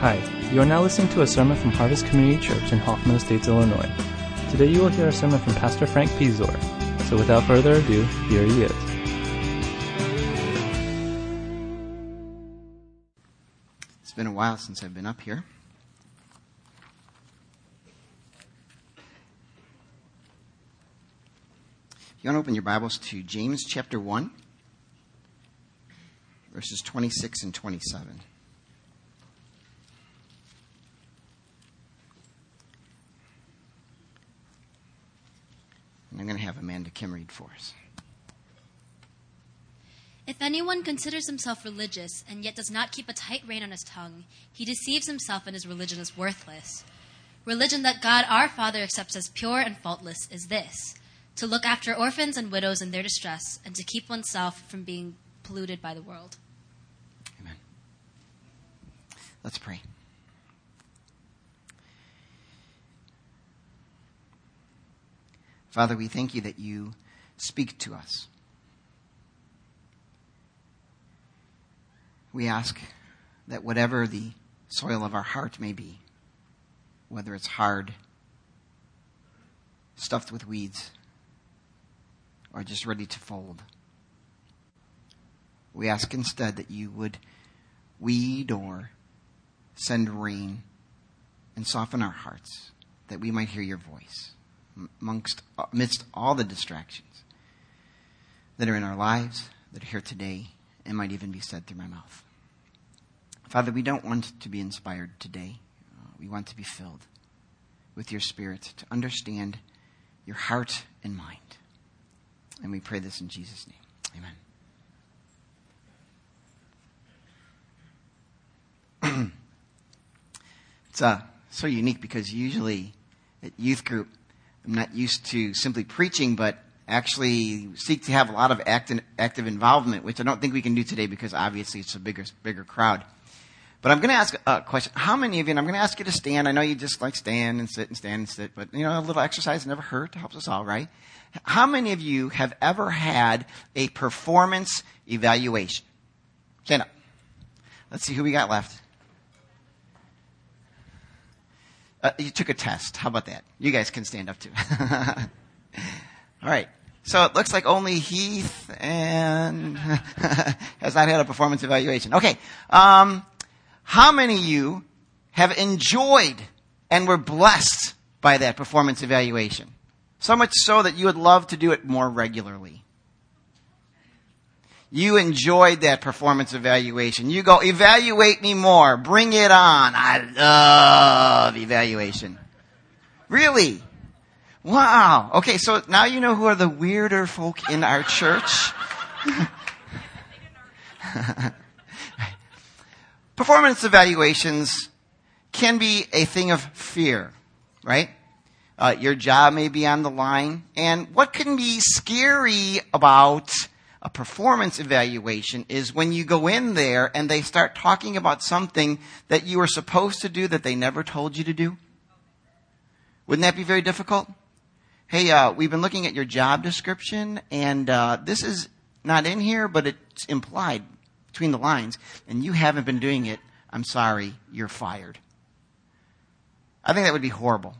Hi, you are now listening to a sermon from Harvest Community Church in Hoffman Estates, Illinois. Today you will hear a sermon from Pastor Frank Piszczor. So without further ado, here he is. It's been a while since I've been up here. You want to open your Bibles to James chapter 1, verses 26 and 27. And I'm going to have Amanda Kim read for us. If anyone considers himself religious and yet does not keep a tight rein on his tongue, he deceives himself and his religion is worthless. Religion that God our Father accepts as pure and faultless is this to look after orphans and widows in their distress and to keep oneself from being polluted by the world. Amen. Let's pray. Father, we thank you that you speak to us. We ask that whatever the soil of our heart may be, whether it's hard, stuffed with weeds, or just ready to fold, we ask instead that you would weed or send rain and soften our hearts, that we might hear your voice amongst, amidst all the distractions that are in our lives, that are here today, and might even be said through my mouth. Father, we don't want to be inspired today. Uh, we want to be filled with your Spirit to understand your heart and mind. And we pray this in Jesus' name. Amen. it's uh, so unique because usually at youth group, I'm not used to simply preaching, but actually seek to have a lot of active, active involvement, which I don't think we can do today because obviously it's a bigger, bigger crowd. But I'm going to ask a question. How many of you, and I'm going to ask you to stand. I know you just like stand and sit and stand and sit, but you know, a little exercise never hurt. Helps us all, right? How many of you have ever had a performance evaluation? Stand up. Let's see who we got left. Uh, you took a test. How about that? You guys can stand up too. All right. So it looks like only Heath and has not had a performance evaluation. Okay. Um, how many of you have enjoyed and were blessed by that performance evaluation? So much so that you would love to do it more regularly. You enjoyed that performance evaluation. You go, evaluate me more. Bring it on. I love evaluation. Really? Wow. Okay, so now you know who are the weirder folk in our church. performance evaluations can be a thing of fear, right? Uh, your job may be on the line. And what can be scary about a performance evaluation is when you go in there and they start talking about something that you were supposed to do that they never told you to do. Wouldn't that be very difficult? Hey, uh, we've been looking at your job description, and uh, this is not in here, but it's implied between the lines, and you haven't been doing it. I'm sorry, you're fired. I think that would be horrible.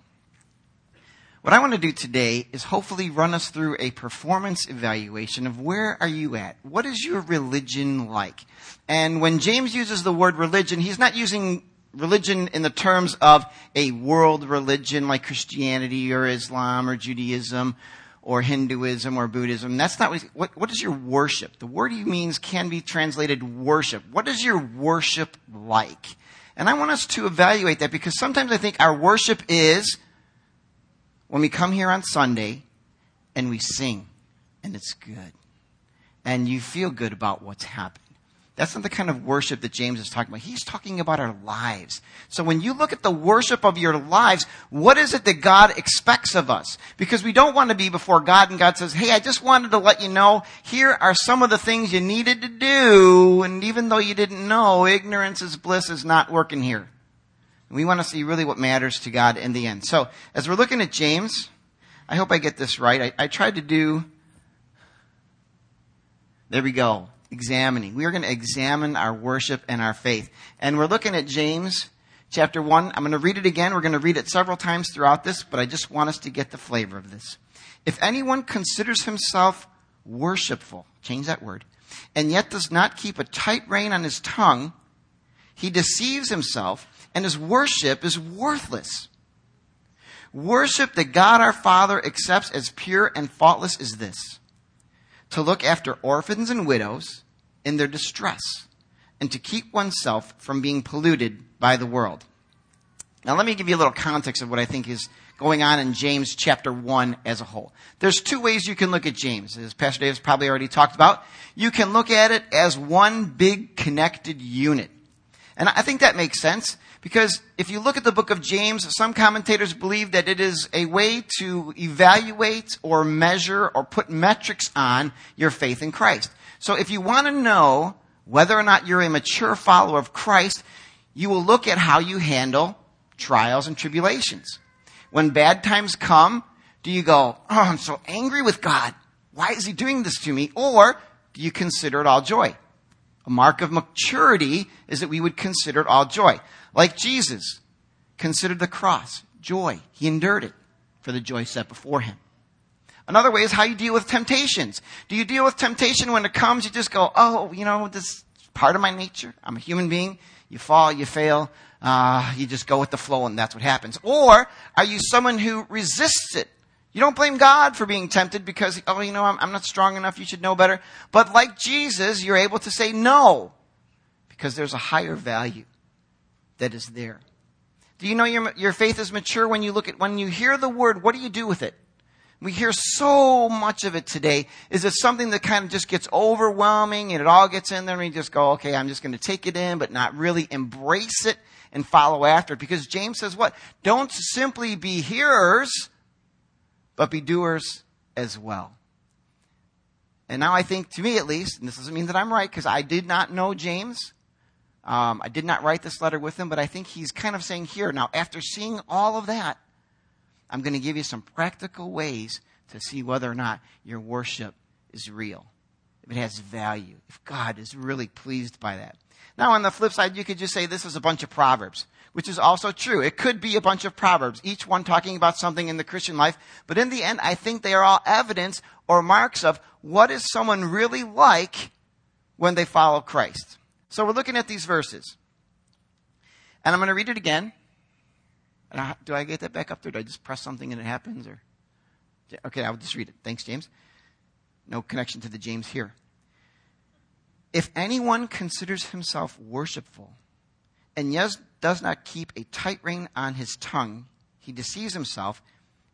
What I want to do today is hopefully run us through a performance evaluation of where are you at? What is your religion like? And when James uses the word religion, he's not using religion in the terms of a world religion like Christianity or Islam or Judaism or Hinduism or Buddhism. That's not what, what, is your worship? The word he means can be translated worship. What is your worship like? And I want us to evaluate that because sometimes I think our worship is when we come here on Sunday and we sing and it's good and you feel good about what's happened. That's not the kind of worship that James is talking about. He's talking about our lives. So when you look at the worship of your lives, what is it that God expects of us? Because we don't want to be before God and God says, hey, I just wanted to let you know, here are some of the things you needed to do. And even though you didn't know, ignorance is bliss is not working here. We want to see really what matters to God in the end. So, as we're looking at James, I hope I get this right. I, I tried to do, there we go, examining. We are going to examine our worship and our faith. And we're looking at James chapter 1. I'm going to read it again. We're going to read it several times throughout this, but I just want us to get the flavor of this. If anyone considers himself worshipful, change that word, and yet does not keep a tight rein on his tongue, he deceives himself, and his worship is worthless. Worship that God our Father accepts as pure and faultless is this to look after orphans and widows in their distress, and to keep oneself from being polluted by the world. Now, let me give you a little context of what I think is going on in James chapter 1 as a whole. There's two ways you can look at James, as Pastor Dave's probably already talked about. You can look at it as one big connected unit. And I think that makes sense because if you look at the book of James, some commentators believe that it is a way to evaluate or measure or put metrics on your faith in Christ. So if you want to know whether or not you're a mature follower of Christ, you will look at how you handle trials and tribulations. When bad times come, do you go, Oh, I'm so angry with God. Why is he doing this to me? Or do you consider it all joy? A mark of maturity is that we would consider it all joy. Like Jesus considered the cross joy. He endured it for the joy set before him. Another way is how you deal with temptations. Do you deal with temptation when it comes, you just go, oh, you know, this is part of my nature. I'm a human being. You fall, you fail, uh, you just go with the flow and that's what happens. Or are you someone who resists it? You don't blame God for being tempted because, oh, you know, I'm, I'm not strong enough. You should know better. But like Jesus, you're able to say no because there's a higher value that is there. Do you know your, your faith is mature when you look at, when you hear the word, what do you do with it? We hear so much of it today. Is it something that kind of just gets overwhelming and it all gets in there and we just go, okay, I'm just going to take it in, but not really embrace it and follow after it? Because James says what? Don't simply be hearers, but be doers as well. And now I think, to me at least, and this doesn't mean that I'm right because I did not know James. Um, I did not write this letter with him, but I think he's kind of saying here, now, after seeing all of that, I'm going to give you some practical ways to see whether or not your worship is real, if it has value, if God is really pleased by that. Now, on the flip side, you could just say this is a bunch of proverbs, which is also true. It could be a bunch of proverbs, each one talking about something in the Christian life, but in the end, I think they are all evidence or marks of what is someone really like when they follow Christ. So we're looking at these verses. And I'm going to read it again. I, do I get that back up there? Do I just press something and it happens? Or okay, I'll just read it. Thanks, James. No connection to the James here. If anyone considers himself worshipful and yes, does not keep a tight rein on his tongue, he deceives himself,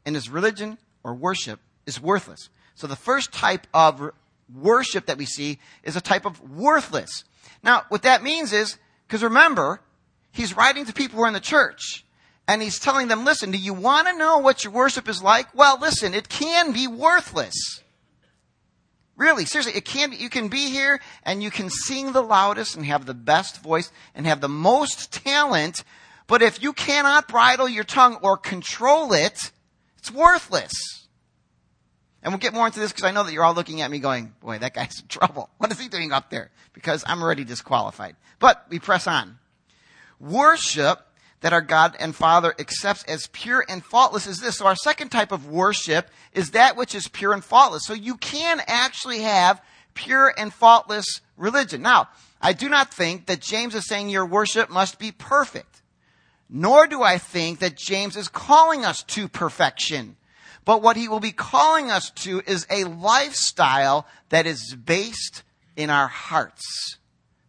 and his religion or worship is worthless. So the first type of worship that we see is a type of worthless. Now, what that means is, because remember, he's writing to people who are in the church. And he's telling them, listen, do you want to know what your worship is like? Well, listen, it can be worthless. Really, seriously, it can be, you can be here and you can sing the loudest and have the best voice and have the most talent, but if you cannot bridle your tongue or control it, it's worthless. And we'll get more into this because I know that you're all looking at me going, boy, that guy's in trouble. What is he doing up there? Because I'm already disqualified. But we press on. Worship that our God and Father accepts as pure and faultless is this. So our second type of worship is that which is pure and faultless. So you can actually have pure and faultless religion. Now, I do not think that James is saying your worship must be perfect. Nor do I think that James is calling us to perfection. But what he will be calling us to is a lifestyle that is based in our hearts.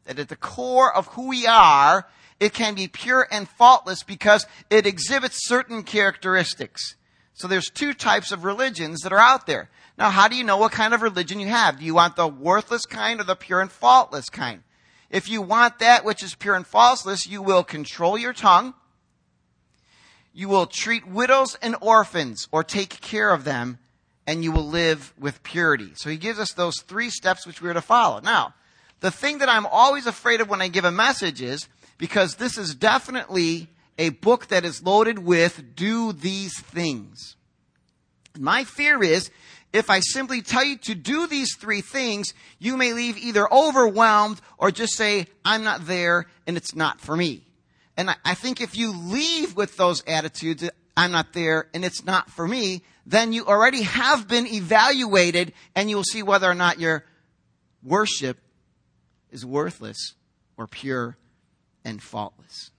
That at the core of who we are, it can be pure and faultless because it exhibits certain characteristics. So there's two types of religions that are out there. Now, how do you know what kind of religion you have? Do you want the worthless kind or the pure and faultless kind? If you want that which is pure and faultless, you will control your tongue you will treat widows and orphans or take care of them, and you will live with purity. So he gives us those three steps which we are to follow. Now, the thing that I'm always afraid of when I give a message is because this is definitely a book that is loaded with do these things. My fear is if I simply tell you to do these three things, you may leave either overwhelmed or just say, I'm not there and it's not for me. And I, I think if you leave with those attitudes, I'm not there and it's not for me, then you already have been evaluated and you will see whether or not your worship is worthless or pure and faultless.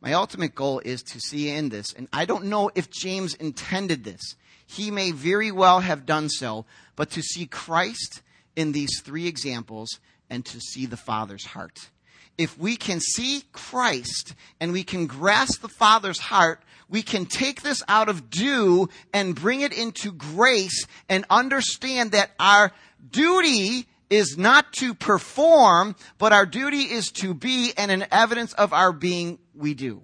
My ultimate goal is to see in this, and I don't know if James intended this. He may very well have done so, but to see Christ in these three examples and to see the Father's heart. If we can see Christ and we can grasp the Father's heart, we can take this out of do and bring it into grace and understand that our duty is not to perform, but our duty is to be, and an evidence of our being, we do.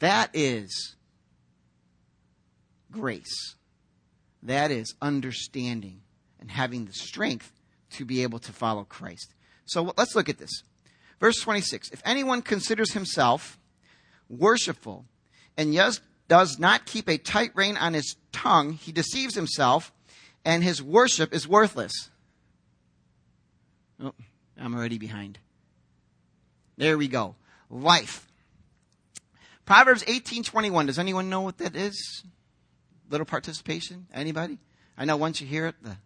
That is grace. That is understanding and having the strength to be able to follow Christ. So let's look at this. Verse 26. If anyone considers himself worshipful and yes, does not keep a tight rein on his tongue, he deceives himself and his worship is worthless. Oh, I'm already behind. There we go. Life. Proverbs 18:21. Does anyone know what that is? Little participation? Anybody? I know once you hear it, the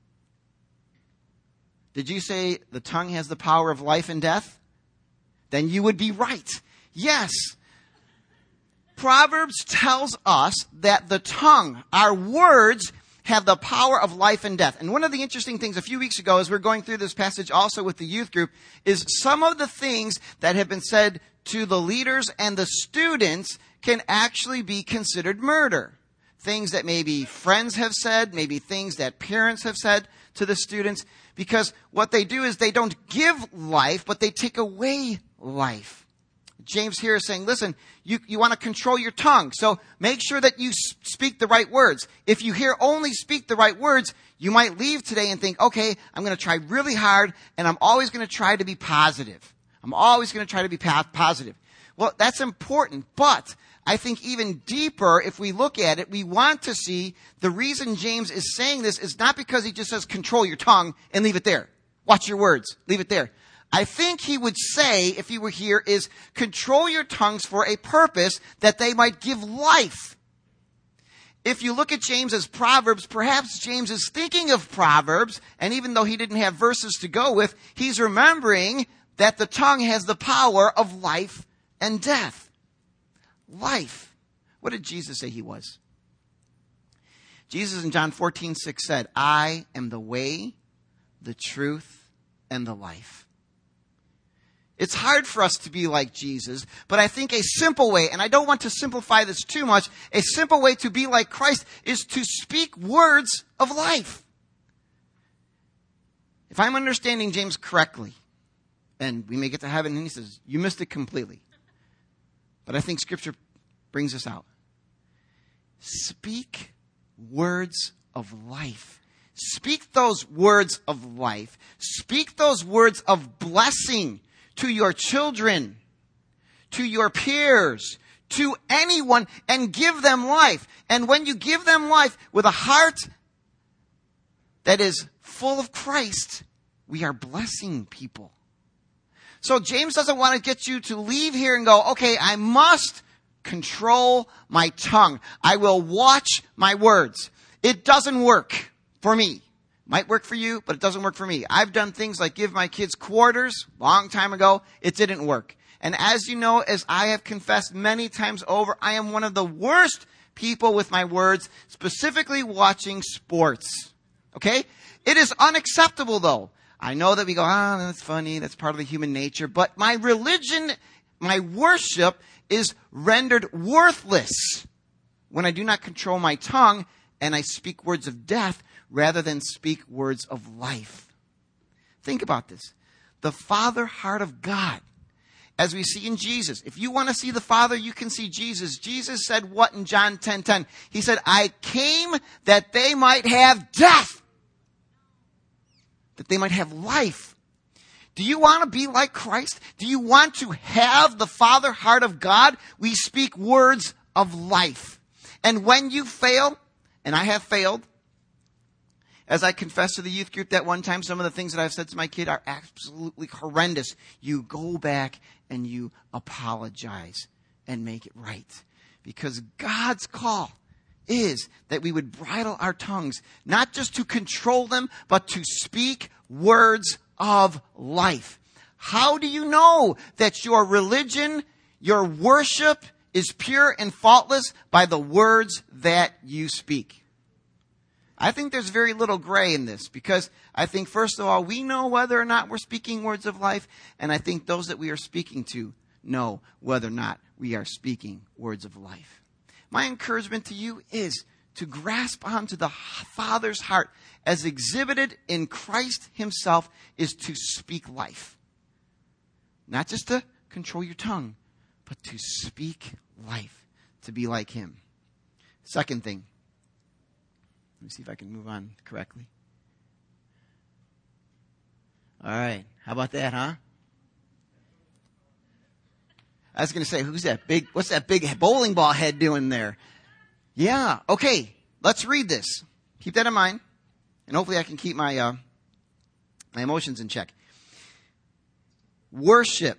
Did you say the tongue has the power of life and death? Then you would be right. Yes. Proverbs tells us that the tongue, our words, have the power of life and death. And one of the interesting things a few weeks ago, as we're going through this passage also with the youth group, is some of the things that have been said to the leaders and the students can actually be considered murder. Things that maybe friends have said, maybe things that parents have said to the students, because what they do is they don't give life, but they take away life. James here is saying, listen, you, you want to control your tongue. So make sure that you speak the right words. If you hear only speak the right words, you might leave today and think, okay, I'm going to try really hard and I'm always going to try to be positive. I'm always going to try to be positive. Well, that's important, but I think even deeper, if we look at it, we want to see the reason James is saying this is not because he just says control your tongue and leave it there. Watch your words. Leave it there. I think he would say, if he were here, is control your tongues for a purpose that they might give life. If you look at James's Proverbs, perhaps James is thinking of Proverbs, and even though he didn't have verses to go with, he's remembering that the tongue has the power of life and death. Life. What did Jesus say he was? Jesus in John 14, 6 said, I am the way, the truth, and the life. It's hard for us to be like Jesus, but I think a simple way, and I don't want to simplify this too much, a simple way to be like Christ is to speak words of life. If I'm understanding James correctly, and we may get to heaven and he says, You missed it completely. But I think scripture brings us out. Speak words of life. Speak those words of life. Speak those words of blessing to your children, to your peers, to anyone, and give them life. And when you give them life with a heart that is full of Christ, we are blessing people. So James doesn't want to get you to leave here and go, okay, I must control my tongue. I will watch my words. It doesn't work for me. Might work for you, but it doesn't work for me. I've done things like give my kids quarters long time ago. It didn't work. And as you know, as I have confessed many times over, I am one of the worst people with my words, specifically watching sports. Okay? It is unacceptable though. I know that we go, ah, that's funny. That's part of the human nature. But my religion, my worship is rendered worthless when I do not control my tongue and I speak words of death rather than speak words of life. Think about this. The Father heart of God, as we see in Jesus. If you want to see the Father, you can see Jesus. Jesus said what in John 10 10? He said, I came that they might have death, that they might have life. Do you want to be like Christ? Do you want to have the Father heart of God? We speak words of life. And when you fail, and I have failed, As I confessed to the youth group that one time, some of the things that I've said to my kid are absolutely horrendous. You go back and you apologize and make it right. Because God's call is that we would bridle our tongues, not just to control them, but to speak words of life. How do you know that your religion, your worship is pure and faultless? By the words that you speak. I think there's very little gray in this because I think, first of all, we know whether or not we're speaking words of life, and I think those that we are speaking to know whether or not we are speaking words of life. My encouragement to you is to grasp onto the Father's heart as exhibited in Christ Himself is to speak life. Not just to control your tongue, but to speak life, to be like Him. Second thing, let me see if I can move on correctly. All right. How about that, huh? I was going to say, who's that big, what's that big bowling ball head doing there? Yeah. Okay. Let's read this. Keep that in mind. And hopefully I can keep my, uh, my emotions in check. Worship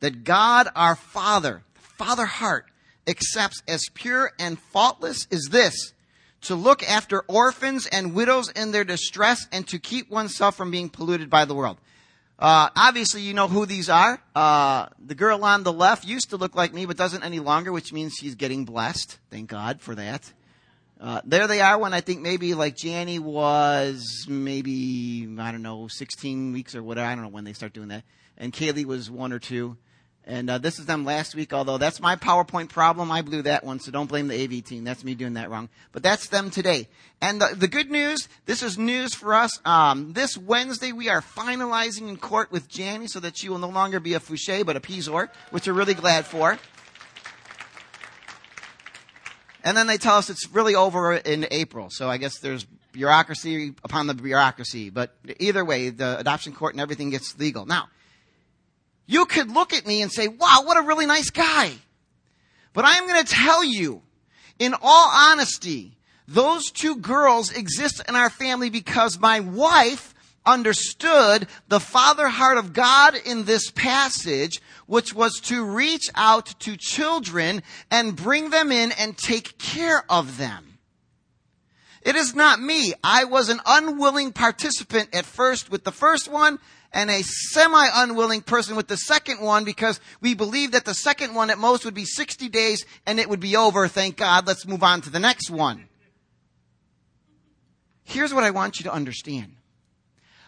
that God our Father, Father heart, accepts as pure and faultless is this to look after orphans and widows in their distress and to keep oneself from being polluted by the world. Uh, obviously, you know who these are. Uh, the girl on the left used to look like me, but doesn't any longer, which means she's getting blessed. Thank God for that. Uh, there they are when I think maybe like Janny was maybe, I don't know, 16 weeks or whatever. I don't know when they start doing that. And Kaylee was one or two. And uh, this is them last week, although that's my PowerPoint problem. I blew that one, so don't blame the AV team. That's me doing that wrong. But that's them today. And the, the good news, this is news for us. Um, this Wednesday, we are finalizing in court with Janny so that she will no longer be a Fouché, but a Piszczor, which we're really glad for. And then they tell us it's really over in April. So I guess there's bureaucracy upon the bureaucracy. But either way, the adoption court and everything gets legal. Now, you could look at me and say, wow, what a really nice guy. But I'm going to tell you, in all honesty, those two girls exist in our family because my wife understood the father heart of God in this passage, which was to reach out to children and bring them in and take care of them. It is not me. I was an unwilling participant at first with the first one and a semi unwilling person with the second one because we believe that the second one at most would be 60 days and it would be over. Thank God. Let's move on to the next one. Here's what I want you to understand.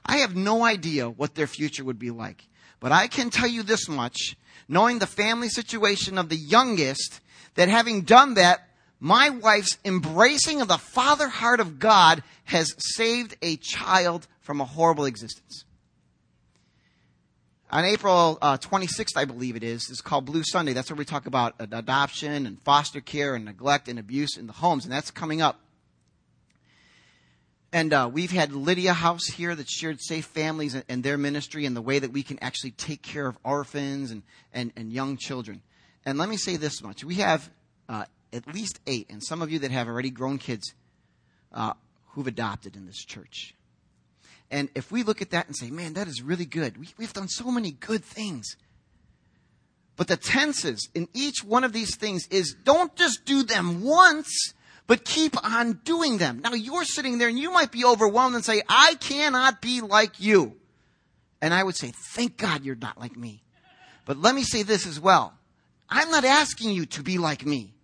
I have no idea what their future would be like, but I can tell you this much, knowing the family situation of the youngest, that having done that, my wife's embracing of the father heart of God has saved a child from a horrible existence. On April uh, 26th, I believe it is, is called Blue Sunday. That's where we talk about adoption and foster care and neglect and abuse in the homes, and that's coming up. And uh, we've had Lydia House here that shared safe families and, and, their ministry and the way that we can actually take care of orphans and, and, and young children. And let me say this much. We have uh, at least eight, and some of you that have already grown kids uh, who've adopted in this church. And if we look at that and say, man, that is really good, we, we've done so many good things. But the tenses in each one of these things is don't just do them once, but keep on doing them. Now you're sitting there and you might be overwhelmed and say, I cannot be like you. And I would say, thank God you're not like me. But let me say this as well. I'm not asking you to be like me.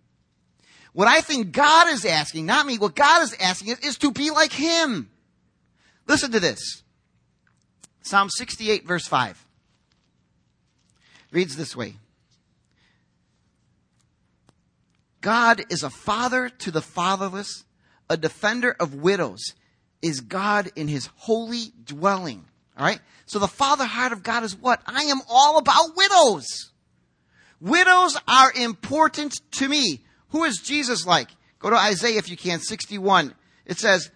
What I think God is asking, not me, what God is asking is, is to be like Him. Listen to this. Psalm 68 verse 5 reads this way. God is a father to the fatherless, a defender of widows is God in his holy dwelling. All right? So the father heart of God is what? I am all about widows. Widows are important to me. Who is Jesus like? Go to Isaiah if you can, 61. It says,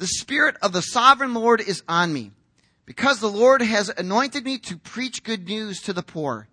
the Spirit of the sovereign Lord is on me, because the Lord has anointed me to preach good news to the poor.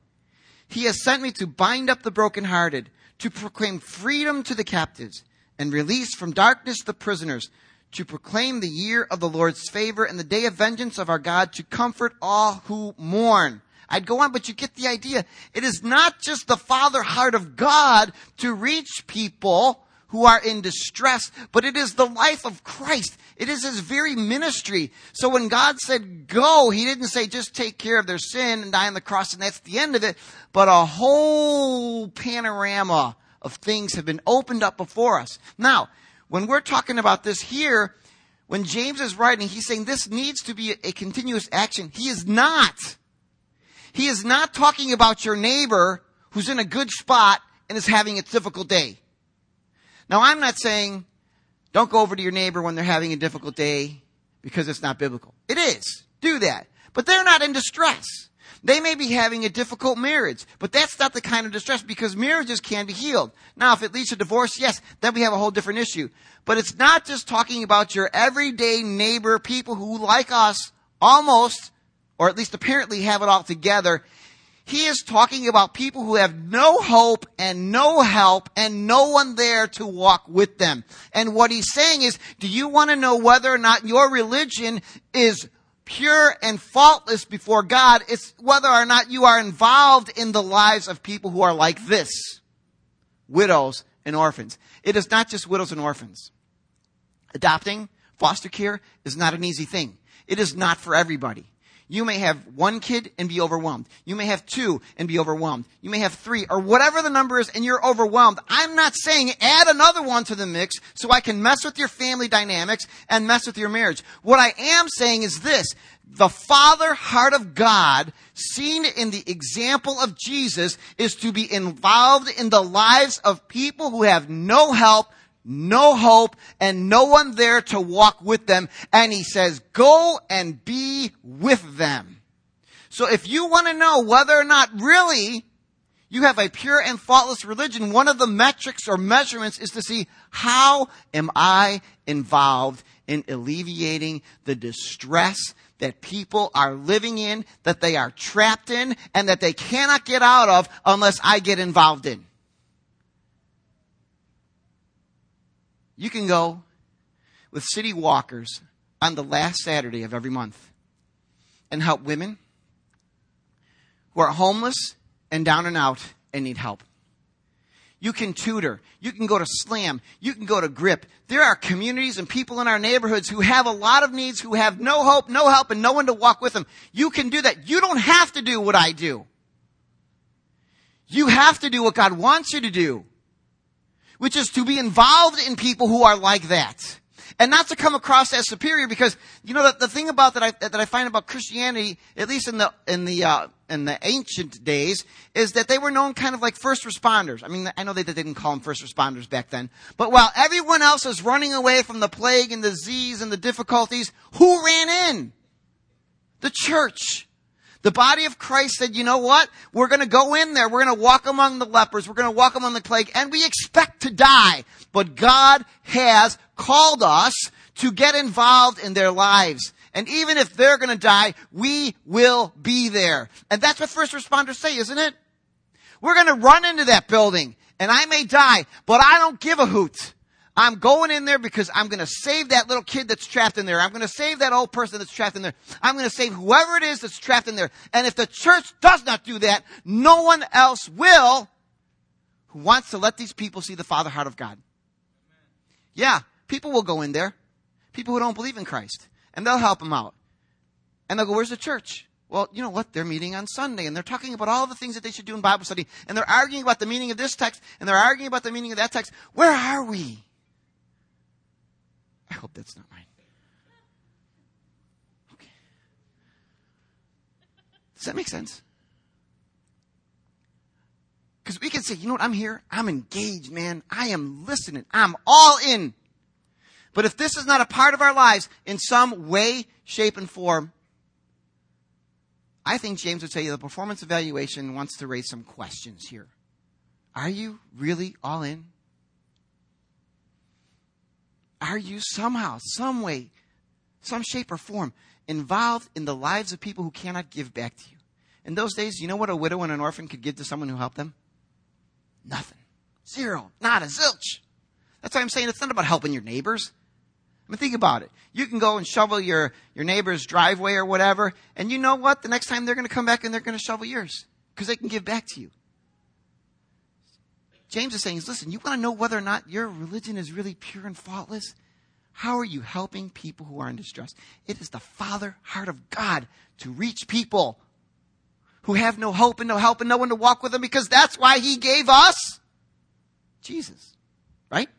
He has sent me to bind up the brokenhearted, to proclaim freedom to the captives, and release from darkness the prisoners, to proclaim the year of the Lord's favor and the day of vengeance of our God to comfort all who mourn. I'd go on, but you get the idea. It is not just the father heart of God to reach people who are in distress, but it is the life of Christ. It is his very ministry. So when God said go, he didn't say just take care of their sin and die on the cross and that's the end of it, but a whole panorama of things have been opened up before us. Now, when we're talking about this here, when James is writing, he's saying this needs to be a continuous action. He is not. He is not talking about your neighbor who's in a good spot and is having a difficult day. Now, I'm not saying don't go over to your neighbor when they're having a difficult day because it's not biblical. It is. Do that. But they're not in distress. They may be having a difficult marriage, but that's not the kind of distress because marriages can be healed. Now, if it leads to divorce, yes, then we have a whole different issue. But it's not just talking about your everyday neighbor, people who, like us, almost, or at least apparently have it all together. He is talking about people who have no hope and no help and no one there to walk with them. And what he's saying is, do you want to know whether or not your religion is pure and faultless before God? It's whether or not you are involved in the lives of people who are like this. Widows and orphans. It is not just widows and orphans. Adopting, foster care is not an easy thing. It is not for everybody. You may have one kid and be overwhelmed. You may have two and be overwhelmed. You may have three or whatever the number is and you're overwhelmed. I'm not saying add another one to the mix so I can mess with your family dynamics and mess with your marriage. What I am saying is this. The father heart of God seen in the example of Jesus is to be involved in the lives of people who have no help, no hope, and no one there to walk with them. And he says, go and be with them. So if you want to know whether or not really you have a pure and faultless religion, one of the metrics or measurements is to see how am I involved in alleviating the distress that people are living in, that they are trapped in, and that they cannot get out of unless I get involved in. You can go with city walkers on the last Saturday of every month and help women who are homeless and down and out and need help. You can tutor. You can go to SLAM. You can go to GRIP. There are communities and people in our neighborhoods who have a lot of needs, who have no hope, no help, and no one to walk with them. You can do that. You don't have to do what I do. You have to do what God wants you to do which is to be involved in people who are like that. And not to come across as superior because, you know, the, the thing about that I, that I find about Christianity, at least in the, in the, uh, in the ancient days, is that they were known kind of like first responders. I mean, I know they, they didn't call them first responders back then. But while everyone else is running away from the plague and the disease and the difficulties, who ran in? The church. The body of Christ said, you know what? We're going to go in there. We're going to walk among the lepers. We're going to walk among the plague and we expect to die. But God has called us to get involved in their lives. And even if they're going to die, we will be there. And that's what first responders say, isn't it? We're going to run into that building and I may die, but I don't give a hoot. I'm going in there because I'm going to save that little kid that's trapped in there. I'm going to save that old person that's trapped in there. I'm going to save whoever it is that's trapped in there. And if the church does not do that, no one else will who wants to let these people see the Father heart of God. Yeah, people will go in there. People who don't believe in Christ. And they'll help them out. And they'll go, where's the church? Well, you know what? They're meeting on Sunday and they're talking about all the things that they should do in Bible study. And they're arguing about the meaning of this text and they're arguing about the meaning of that text. Where are we? I hope that's not mine. Okay. Does that make sense? Because we can say, you know what, I'm here, I'm engaged, man. I am listening. I'm all in. But if this is not a part of our lives in some way, shape, and form, I think James would say the performance evaluation wants to raise some questions here. Are you really all in? Are you somehow, some way, some shape or form involved in the lives of people who cannot give back to you? In those days, you know what a widow and an orphan could give to someone who helped them? Nothing. Zero. Not a zilch. That's why I'm saying it's not about helping your neighbors. I mean, think about it. You can go and shovel your, your neighbor's driveway or whatever, and you know what? The next time they're going to come back and they're going to shovel yours because they can give back to you. James is saying, listen, you want to know whether or not your religion is really pure and faultless? How are you helping people who are in distress? It is the Father heart of God to reach people who have no hope and no help and no one to walk with them because that's why He gave us Jesus. Right?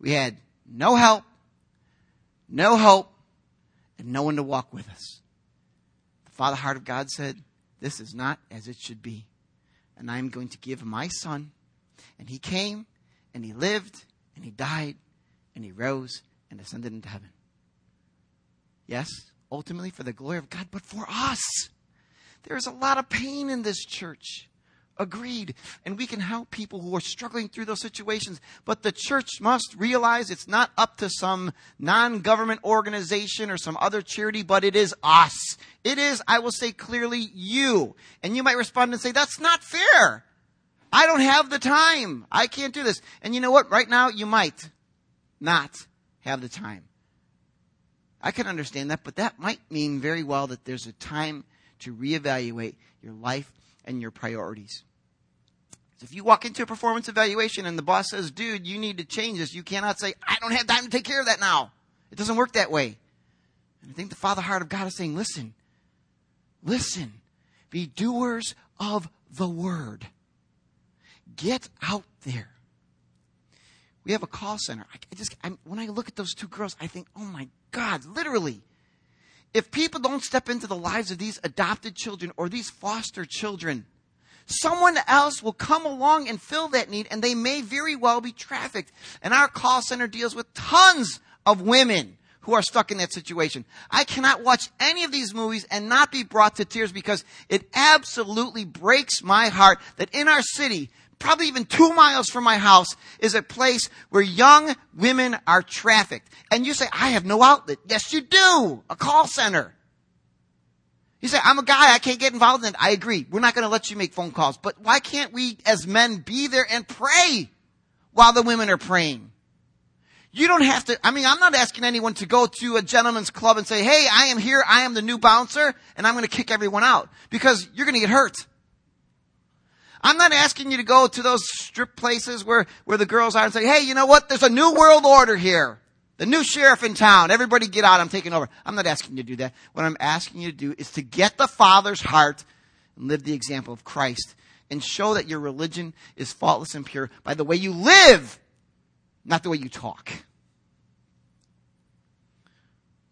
We had no help, no hope, and no one to walk with us. The Father heart of God said, This is not as it should be. And I am going to give my Son. And He came, and He lived, and He died, and He rose, and ascended into heaven. Yes, ultimately for the glory of God, but for us. There's a lot of pain in this church. Agreed. And we can help people who are struggling through those situations. But the church must realize it's not up to some non government organization or some other charity, but it is us. It is, I will say clearly, you. And you might respond and say, that's not fair. I don't have the time. I can't do this. And you know what? Right now, you might not have the time. I can understand that, but that might mean very well that there's a time to reevaluate your life and your priorities. So if you walk into a performance evaluation and the boss says, dude, you need to change this, you cannot say, I don't have time to take care of that now. It doesn't work that way. And I think the Father heart of God is saying, listen, listen, be doers of the word. Get out there. We have a call center. I just, I'm, when I look at those two girls, I think, oh my God, literally. If people don't step into the lives of these adopted children or these foster children, someone else will come along and fill that need and they may very well be trafficked. And our call center deals with tons of women who are stuck in that situation. I cannot watch any of these movies and not be brought to tears because it absolutely breaks my heart that in our city, probably even two miles from my house, is a place where young women are trafficked. And you say, I have no outlet. Yes, you do. A call center. You say, I'm a guy, I can't get involved in it. I agree. We're not going to let you make phone calls. But why can't we as men be there and pray while the women are praying? You don't have to, I mean, I'm not asking anyone to go to a gentleman's club and say, hey, I am here, I am the new bouncer, and I'm going to kick everyone out. Because you're going to get hurt. I'm not asking you to go to those strip places where, where the girls are and say, hey, you know what? There's a new world order here. The new sheriff in town. Everybody get out. I'm taking over. I'm not asking you to do that. What I'm asking you to do is to get the Father's heart and live the example of Christ and show that your religion is faultless and pure by the way you live, not the way you talk.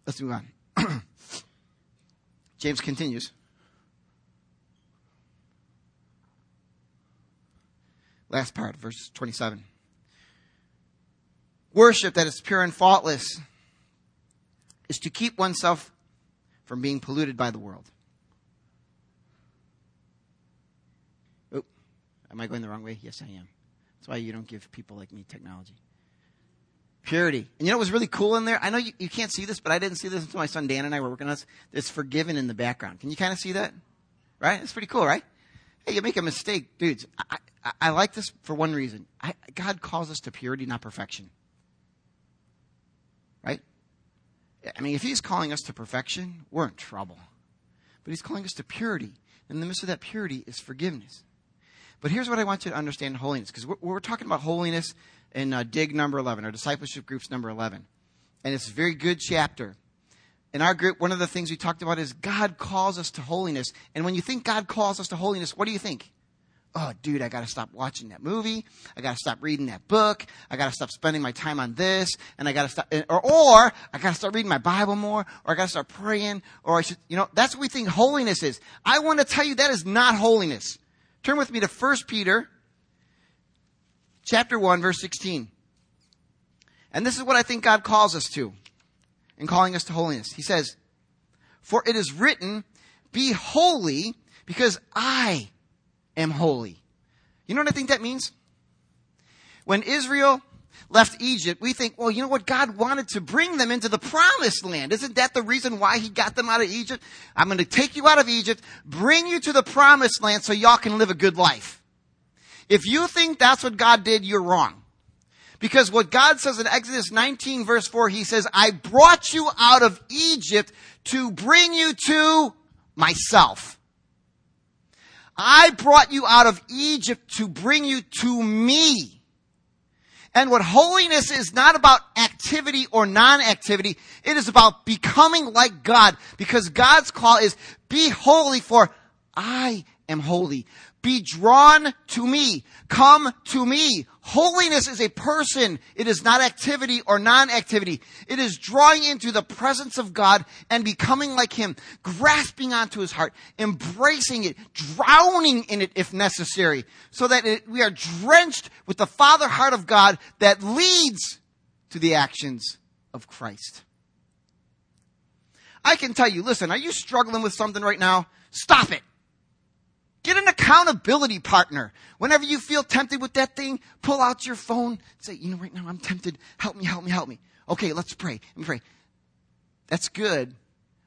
Let's move on. James continues. Last part, verse 27 worship that is pure and faultless is to keep oneself from being polluted by the world. Oh, am I going the wrong way? Yes, I am. That's why you don't give people like me technology. Purity. And you know what was really cool in there? I know you, you can't see this, but I didn't see this until my son Dan and I were working on this. It's forgiven in the background. Can you kind of see that? Right? It's pretty cool, right? Hey, you make a mistake. Dudes, I, I, I like this for one reason. I, God calls us to purity, not perfection. Right? I mean, if he's calling us to perfection, we're in trouble. But he's calling us to purity. In the midst of that purity is forgiveness. But here's what I want you to understand holiness, because we're, we're, talking about holiness in uh, DIG number 11, our discipleship group's number 11. And it's a very good chapter. In our group, one of the things we talked about is God calls us to holiness. And when you think God calls us to holiness, what do you think? Oh, dude, I got to stop watching that movie. I got to stop reading that book. I got to stop spending my time on this. And I got to stop, or, or I got to start reading my Bible more, or I got to start praying, or I should, you know, that's what we think holiness is. I want to tell you that is not holiness. Turn with me to 1 Peter chapter 1, verse 16. And this is what I think God calls us to in calling us to holiness. He says, For it is written, Be holy because I am holy. You know what I think that means? When Israel left Egypt, we think, well, you know what? God wanted to bring them into the promised land. Isn't that the reason why he got them out of Egypt? I'm going to take you out of Egypt, bring you to the promised land so y'all can live a good life. If you think that's what God did, you're wrong. Because what God says in Exodus 19 verse 4, He says, I brought you out of Egypt to bring you to myself. I brought you out of Egypt to bring you to me. And what holiness is not about activity or non-activity. It is about becoming like God because God's call is be holy for I am holy. Be drawn to me. Come to me. Holiness is a person. It is not activity or non-activity. It is drawing into the presence of God and becoming like Him, grasping onto His heart, embracing it, drowning in it if necessary, so that it, we are drenched with the Father heart of God that leads to the actions of Christ. I can tell you, listen, are you struggling with something right now? Stop it. Get an accountability partner. Whenever you feel tempted with that thing, pull out your phone. Say, you know, right now I'm tempted. Help me, help me, help me. Okay, let's pray. Let me pray. That's good,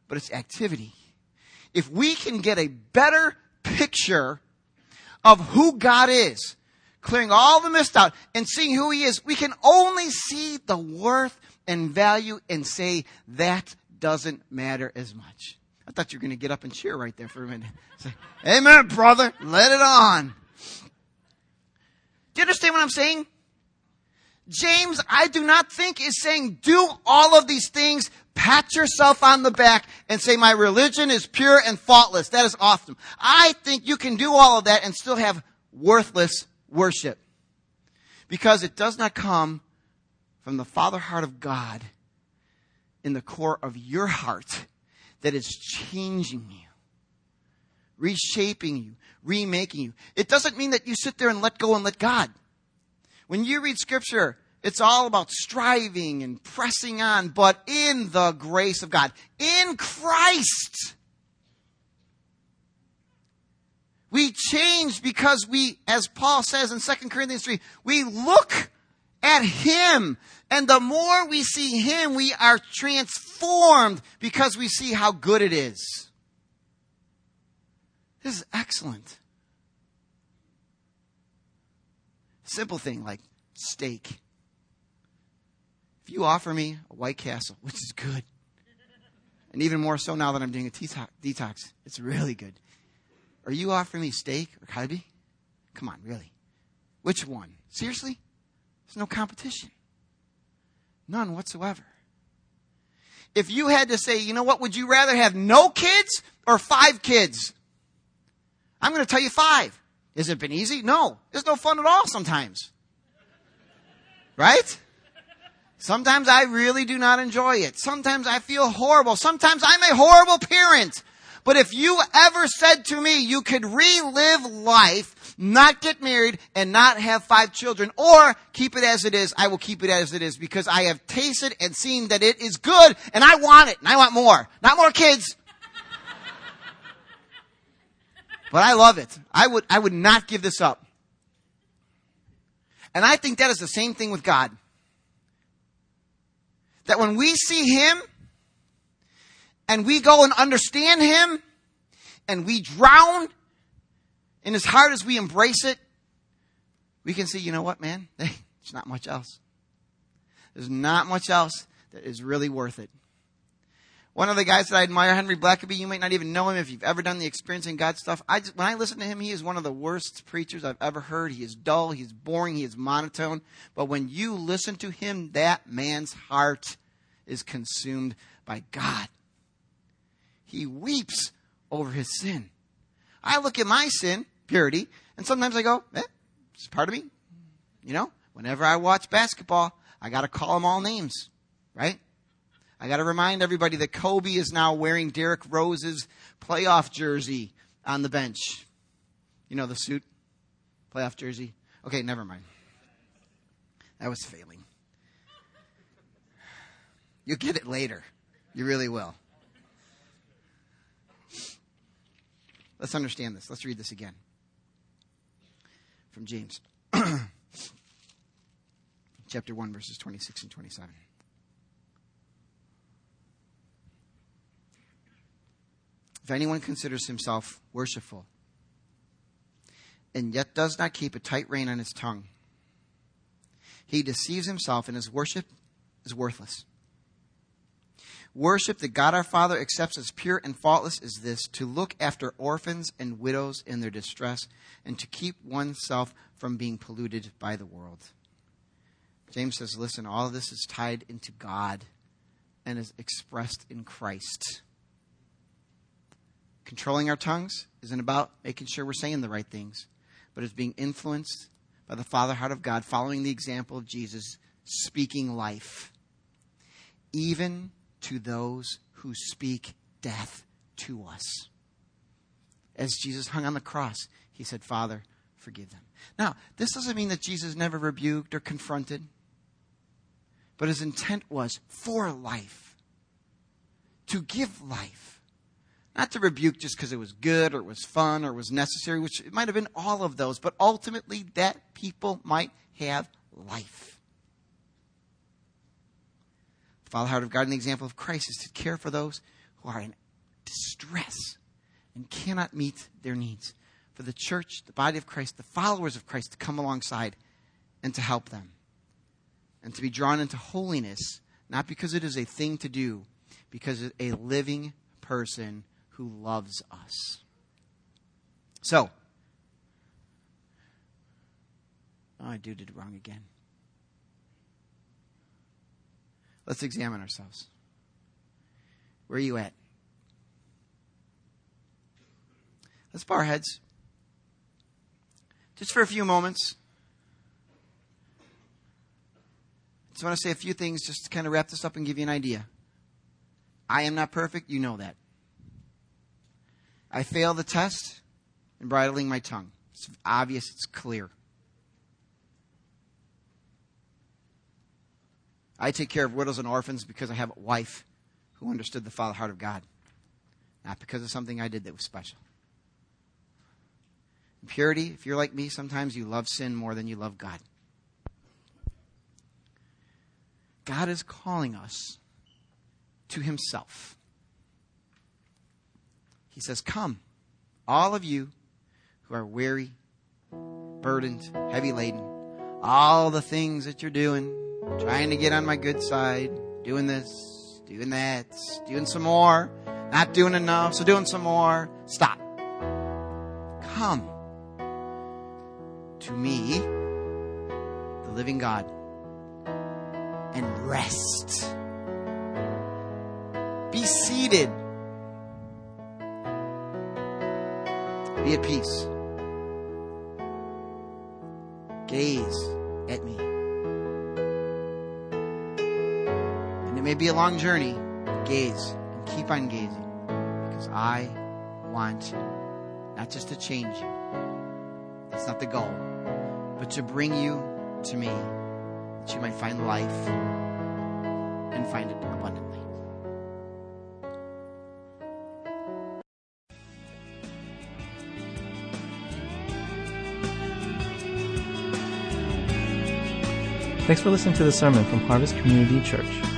but it's activity. If we can get a better picture of who God is, clearing all the mist out and seeing who He is, we can only see the worth and value and say that doesn't matter as much. I thought you were going to get up and cheer right there for a minute. Say, Amen, brother. Let it on. Do you understand what I'm saying? James, I do not think is saying do all of these things, pat yourself on the back and say my religion is pure and faultless. That is awesome. I think you can do all of that and still have worthless worship. Because it does not come from the father heart of God in the core of your heart that is changing you, reshaping you, remaking you. It doesn't mean that you sit there and let go and let God. When you read scripture, it's all about striving and pressing on, but in the grace of God, in Christ. We change because we, as Paul says in 2 Corinthians 3, we look at Him. And the more we see Him, we are transformed because we see how good it is. This is excellent. Simple thing like steak. If you offer me a White Castle, which is good, and even more so now that I'm doing a detox, it's really good. Are you offering me steak or kalbi? Come on, really. Which one? Seriously? There's no competition. None whatsoever. If you had to say, you know what, would you rather have no kids or five kids? I'm going to tell you five. Has it been easy? No. It's no fun at all sometimes. Right? Sometimes I really do not enjoy it. Sometimes I feel horrible. Sometimes I'm a horrible parent. But if you ever said to me you could relive life not get married and not have five children or keep it as it is, I will keep it as it is because I have tasted and seen that it is good and I want it and I want more. Not more kids. but I love it. I would, I would not give this up. And I think that is the same thing with God. That when we see Him and we go and understand Him and we drown and as hard as we embrace it, we can see, you know what, man? There's not much else. There's not much else that is really worth it. One of the guys that I admire, Henry Blackaby, you might not even know him if you've ever done the experiencing God stuff. I just, when I listen to him, he is one of the worst preachers I've ever heard. He is dull, he is boring, he is monotone. But when you listen to him, that man's heart is consumed by God. He weeps over his sin. I look at my sin purity. And sometimes I go, eh, it's part of me. You know, whenever I watch basketball, I got to call them all names, right? I got to remind everybody that Kobe is now wearing Derrick Rose's playoff jersey on the bench. You know the suit, playoff jersey. Okay, never mind. That was failing. You'll get it later. You really will. Let's understand this. Let's read this again from James. Chapter 1, verses 26 and 27. If anyone considers himself worshipful and yet does not keep a tight rein on his tongue, he deceives himself, and his worship is worthless. Worship that God our Father accepts as pure and faultless is this to look after orphans and widows in their distress, and to keep oneself from being polluted by the world. James says, listen, all of this is tied into God and is expressed in Christ. Controlling our tongues isn't about making sure we're saying the right things, but it's being influenced by the Father heart of God, following the example of Jesus, speaking life, even to those who speak death to us. As Jesus hung on the cross, he said, Father, forgive them. Now, this doesn't mean that Jesus never rebuked or confronted, but his intent was for life, to give life. Not to rebuke just because it was good or it was fun or was necessary, which it might have been all of those, but ultimately that people might have life. Follow the heart of God and the example of Christ is to care for those who are in distress and cannot meet their needs. For the church, the body of Christ, the followers of Christ to come alongside and to help them. And to be drawn into holiness, not because it is a thing to do, because a living person who loves us. So, oh, I did it wrong again. Let's examine ourselves. Where are you at? Let's bow our heads. Just for a few moments. I Just want to say a few things just to kind of wrap this up and give you an idea. I am not perfect. You know that. I fail the test in bridling my tongue. It's obvious, it's clear. I take care of widows and orphans because I have a wife who understood the Father heart of God, not because of something I did that was special. Purity, if you're like me, sometimes you love sin more than you love God. God is calling us to Himself. He says, Come, all of you who are weary, burdened, heavy laden, all the things that you're doing, trying to get on my good side, doing this, doing that, doing some more, not doing enough, so doing some more. Stop. Come to me, the living God, and rest. Be seated Be at peace. Gaze at me. May be a long journey, gaze and keep on gazing because I want not just to change you. That's not the goal, but to bring you to me that you might find life and find it abundantly. Thanks for listening to the sermon from Harvest Community Church.